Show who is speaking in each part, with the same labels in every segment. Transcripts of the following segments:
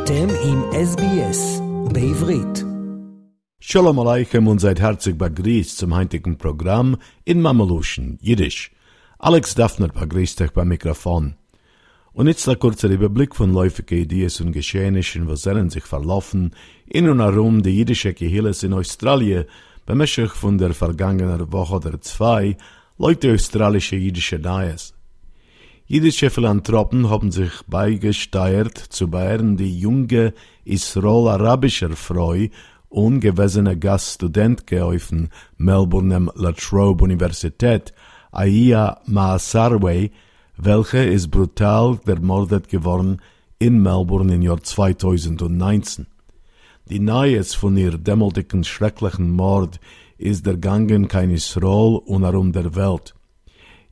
Speaker 1: אתם עם SBS בעברית.
Speaker 2: Shalom Aleichem und seid herzlich begrüßt zum heutigen Programm in Mameluschen, Jiddisch. Alex Daphner begrüßt euch beim Mikrofon. Und jetzt der kurze Überblick von läufigen Ideen und Geschehnissen, was sollen sich verlaufen in und herum die jüdische Gehilles in Australien, bemäßig von der vergangenen Woche oder zwei, läuft die australische jüdische Neues. Jüdische Philanthropen haben sich beigesteuert zu beehren die junge Israel-arabischer Freu und gewesene Gaststudentke auf dem Melbourne La Trobe Universität, Aya Maasarwe, welche ist brutal ermordet geworden in Melbourne im Jahr 2019. Die Neues von ihr dämmeldicken schrecklichen Mord ist ergangen kein Israel und herum der Welt.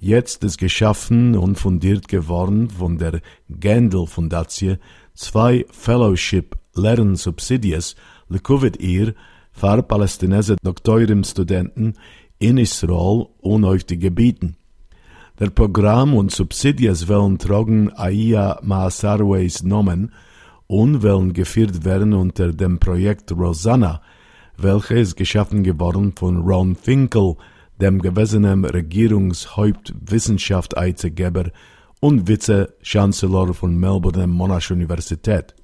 Speaker 2: Jetzt ist geschaffen und fundiert geworden von der Gendel Fundatie zwei Fellowship Lehrensubsidies lekuvet ihr für palästinenser Doktorimstudenten in Israel und auf die Gebieten. Der Programm und Subsidies wollen tragen Aya Maasarweis Nomen und wollen geführt werden unter dem Projekt Rosanna, welches geschaffen geworden von Ron Finkel, dem gewesenen Regierungshaupt Wissenschafteizegeber und Vize-Chancellor von Melbourne Monash Universität.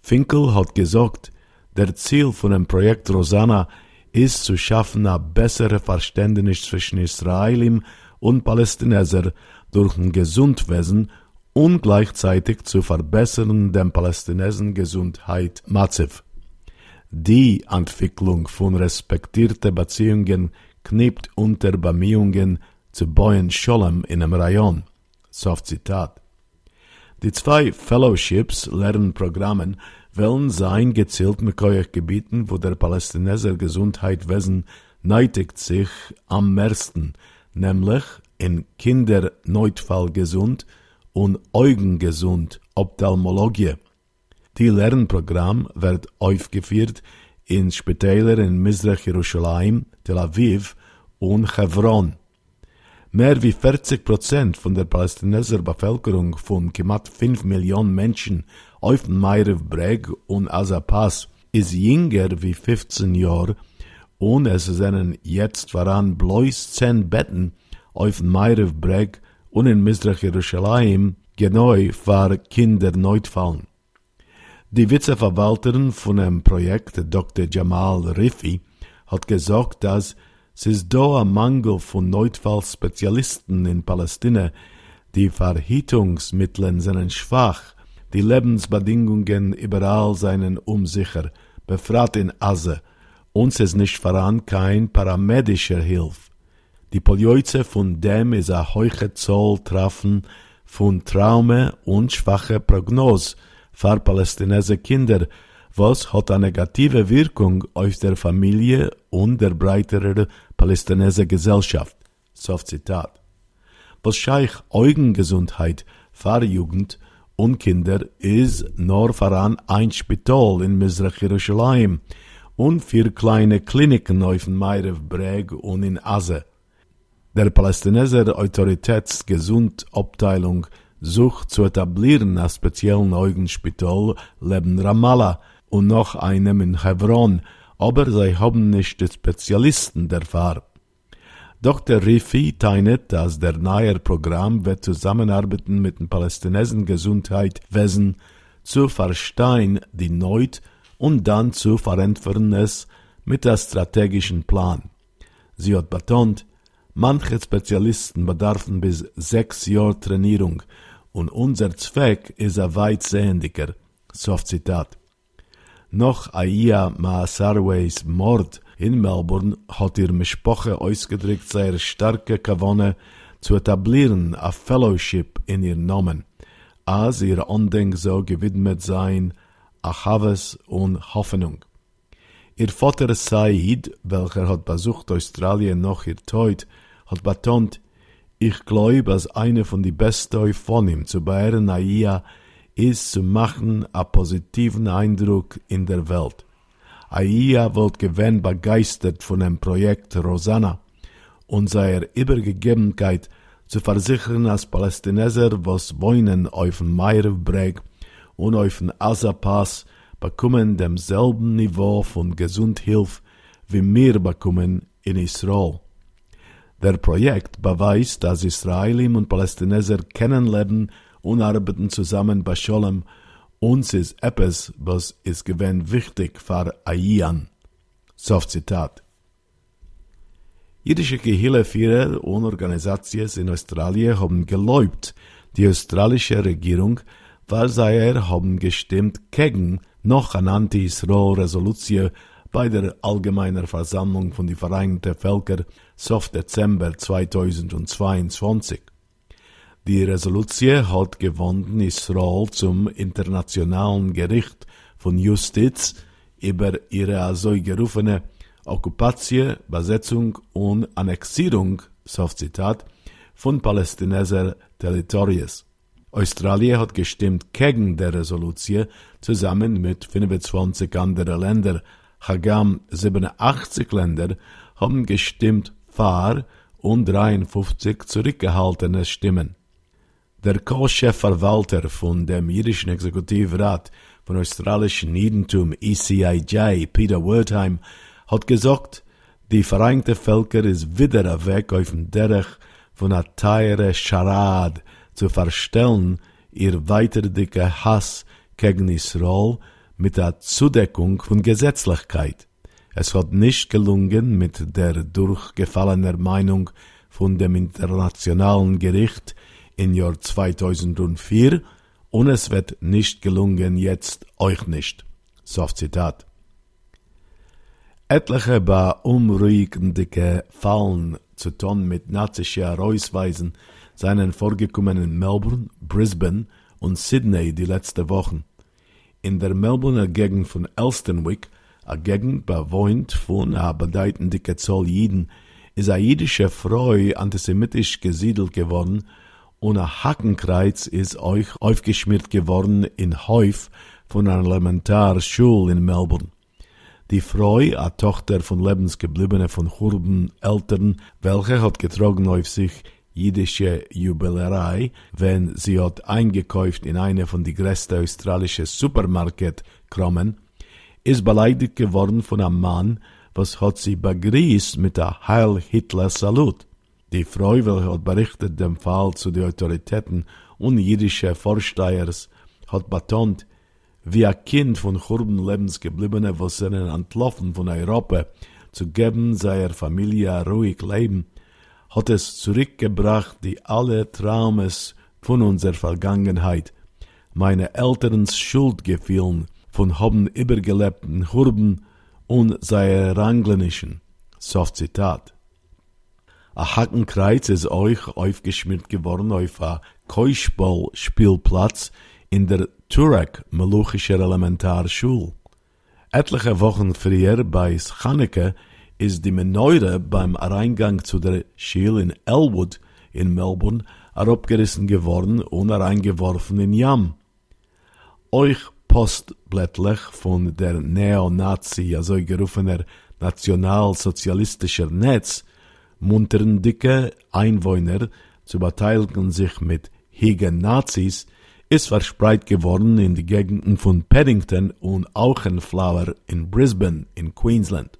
Speaker 2: Finkel hat gesagt, der Ziel von dem Projekt Rosanna ist zu schaffen ein besseres Verständnis zwischen Israelim und Palästinenser durch ein Gesundwesen und gleichzeitig zu verbessern dem Palästinensen Gesundheit Massiv. Die Entwicklung von respektierten Beziehungen knippt unter Bemühungen zu bauen Scholem in einem Rayon. Soft Zitat. Die zwei Fellowships Lernprogrammen wollen sein gezielt mit Gebieten, wo der Palästinenser Gesundheitswesen neidigt sich am meisten, nämlich in Kinderneutfall gesund und Augengesund Ophthalmologie. Die Lernprogramm wird aufgeführt in Spitäler in Mizrach Jerusalem, Tel Aviv und Hebron. Mehr wie 40 Prozent von der palästinenser Bevölkerung von knapp 5 Millionen Menschen auf Meirev Breg und Azapas ist jünger wie 15 Jahre und es sind jetzt voran bloß 10 Betten auf Meirev Breg und in Mizrach Jerusalem genau für Kinder neutfallen. Die Vizeverwalterin von dem Projekt, Dr. Jamal Rifi, hat gesagt, dass es da ein Mangel von Neutfallspezialisten in Palästina, die Verhütungsmittel sind schwach, die Lebensbedingungen überall seien unsicher, befragt in Asse, uns ist nicht voran kein paramedischer Hilfe. Die Polioize von dem ist a hohe Zoll treffen von Traume und schwache Prognose für palästinenser Kinder, was hat eine negative Wirkung auf der Familie und der breiteren palästinenser Gesellschaft. Soft Zitat. Was scheich Augengesundheit für Jugend und Kinder ist nur voran ein Spital in Mizrach Jerusalem und vier kleine Kliniken auf dem Meirev Breg und in Aze. Der palästinenser Autoritätsgesundabteilung sucht zu etablieren ein speziellen Augenspital neben Ramallah und noch einem in Hebron, aber sie haben nicht die Spezialisten der Fahr. Dr. Rifi teilt, dass der neue Programm wird zusammenarbeiten mit dem palästinensischen Gesundheitswesen zu verstehen die Neut und dann zu verantworten es mit der strategischen Plan. Sie hat betont, manche Spezialisten bedarfen bis sechs Jahre Trainierung und unser Zweck ist ein weitsehendiger. Soft Zitat. Noch Aya Maasarways Mord in Melbourne hat ihr Mischpoche ausgedrückt sehr starke Kavone zu etablieren a Fellowship in ihr Namen, als ihr Andenk so gewidmet sein a Chaves und Hoffnung. Ihr Vater Said, welcher hat besucht Australien noch ihr Teut, hat betont, ich glaube, als eine von die besten von ihm zu beehren Aya ist zu machen a positiven Eindruck in der Welt. Aya wird gewinn begeistert von dem Projekt Rosanna und seiner Übergegebenheit zu versichern als Palästinenser, was wohnen auf dem Meierbreg und auf den Asa-Pass bekommen demselben Niveau von Gesundhilfe, wie wir bekommen in Israel. Der Projekt beweist, dass Israelim und Palästinenser kennenlernen und arbeiten zusammen bei Sholem. Uns ist etwas, was ist gewinn wichtig für Aian. Soft Zitat. Jüdische Gehilleführer und Organisationen in Australien haben geläubt, die australische Regierung, weil sie haben gestimmt gegen noch eine Anti-Israel-Resolution bei der Allgemeinen Versammlung von den Vereinten Völkern sof Dezember 2022. Die Resolution hat gewonnen Israel zum Internationalen Gericht von Justiz über ihre also gerufene Okkupation, Besetzung und Annexierung, sof Zitat, von Palästinenser Territories. Australien hat gestimmt gegen der Resolution zusammen mit 25 anderen Ländern. Hagam 87 Länder haben gestimmt für und 53 zurückgehaltene Stimmen. Der Co-Chefverwalter von dem jüdischen Exekutivrat von australischen Niedentum ECIJ, Peter Wertheim, hat gesagt, die Vereinigte Völker ist wieder weg auf dem Derech von einer teure Charade zu verstellen, ihr weiterdicke Hass gegen Israel mit der Zudeckung von Gesetzlichkeit. Es hat nicht gelungen, mit der durchgefallenen Meinung von dem Internationalen Gericht im Jahr 2004 und es wird nicht gelungen jetzt euch nicht. Soft Zitat. Etliche beunruhigende Fallen zu tun mit nazischer Ausweisen seien vorgekommen in Melbourne, Brisbane und Sydney die letzte Wochen. In der Melbourner Gegend von Elstonwick, a Gegend bewohnt von a bedeutende Zahl Jiden, ist a jüdische Frau antisemitisch gesiedelt geworden und a Hackenkreuz ist euch aufgeschmiert geworden in Häuf von einer Elementarschule in Melbourne. Die Frau, a Tochter von lebensgebliebenen von Hurben Eltern, welche hat getrogen auf sich jüdische Jubilerei, wenn sie hat eingekauft in eine von die größten australische Supermarket kommen, ist beleidigt geworden von einem Mann, was hat sie begrüßt mit der Heil Hitler Salut. Die Frau, hat berichtet dem Fall zu den Autoritäten und jüdische Vorstehers, hat betont, wie ein Kind von Churben lebensgebliebene, was seinen entlaufen von Europa, zu geben seiner Familie ruhig Leben, hat es zurückgebracht die alle Traumes von unserer Vergangenheit, meine Elterns Schuldgefühlen von haben übergelebten Hurben und seine Ranglenischen. Soft Zitat. A Hackenkreuz ist euch aufgeschmiert geworden auf a Keuschball-Spielplatz in der Turek Meluchischer Elementarschule. Etliche Wochen früher bei Schaneke ist die Meneure beim Reingang zu der Schule in Elwood in Melbourne herabgerissen geworden und reingeworfen in Jam. Euch postblättlich von der Neonazi, also gerufener nationalsozialistischer Netz, muntern dicke Einwohner zu beteiligen sich mit hiegen Nazis, ist verspreit geworden in die Gegenden von Paddington und Auchenflower in Brisbane in Queensland.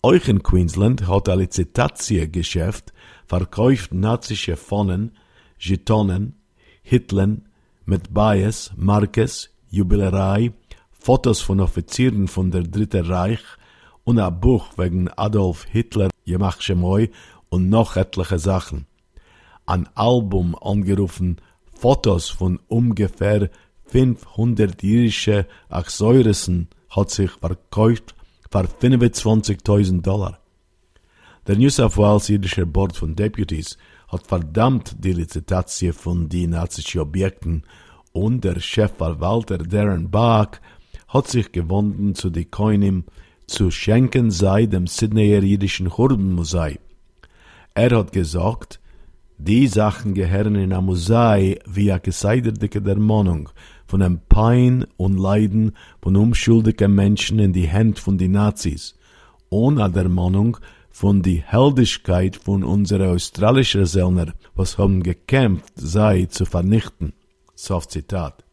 Speaker 2: Euch in Queensland hat ein Lizitatiegeschäft verkauft nazische Pfonnen, Gitonen, Hitlen mit Bias, Markes, Jubilerei, Fotos von Offizieren von der Dritte Reich und ein Buch wegen Adolf Hitler, Jemach Shemoy und noch etliche Sachen. Ein Album angerufen Fotos von ungefähr 500 jüdische Achsäuresen hat sich verkauft für 25.000 Dollar. Der New South Wales jüdische Board von Deputies hat verdammt die Lizitation von die nazischen Objekten und der Chefverwalter Darren Bach hat sich gewunden zu die Koinim zu schenken sei dem Sydneyer jüdischen Hurdenmusei. Er hat gesagt, die Sachen gehören in a Musei wie a geseiderdicke Dämonung von dem Pein und Leiden von unschuldigen Menschen in die Hände von die Nazis und a Dämonung von die Heldigkeit von unserer australischen Sellner, was haben gekämpft sei zu vernichten. Soft Zitat.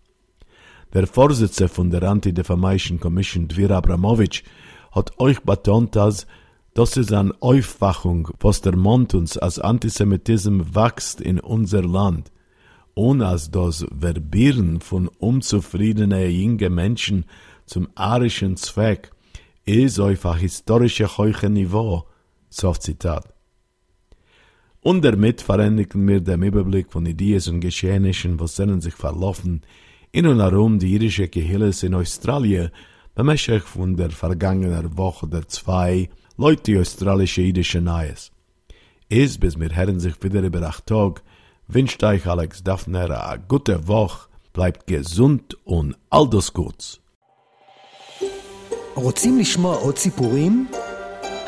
Speaker 2: Der Vorsitzende von der Anti-Defamation Commission, Dvir Abramowitsch, hat euch betont, dass das ist eine Aufwachung, was der Mond uns als Antisemitismus wächst in unser Land. Und als das Verbieren von unzufriedenen jungen Menschen zum arischen Zweck ist auf ein historisches hohes Niveau. So Zitat. Und damit verändigen wir den Überblick von Ideen und Geschehnissen, was sollen sich verlaufen, in und herum die irische Gehilles in Australien, bemächtig von der vergangenen Woche der zwei Leute die australische idische Neues. Ist, bis wir hören sich wieder über acht Tag, wünscht euch Alex Daphner a gute Woche, bleibt gesund und all das Gutes.
Speaker 1: רוצים לשמוע עוד סיפורים?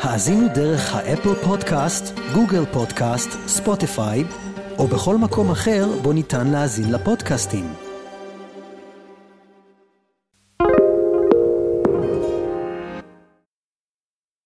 Speaker 1: האזינו דרך האפל פודקאסט, גוגל פודקאסט, ספוטיפיי, או בכל מקום אחר בו ניתן להאזין לפודקאסטים.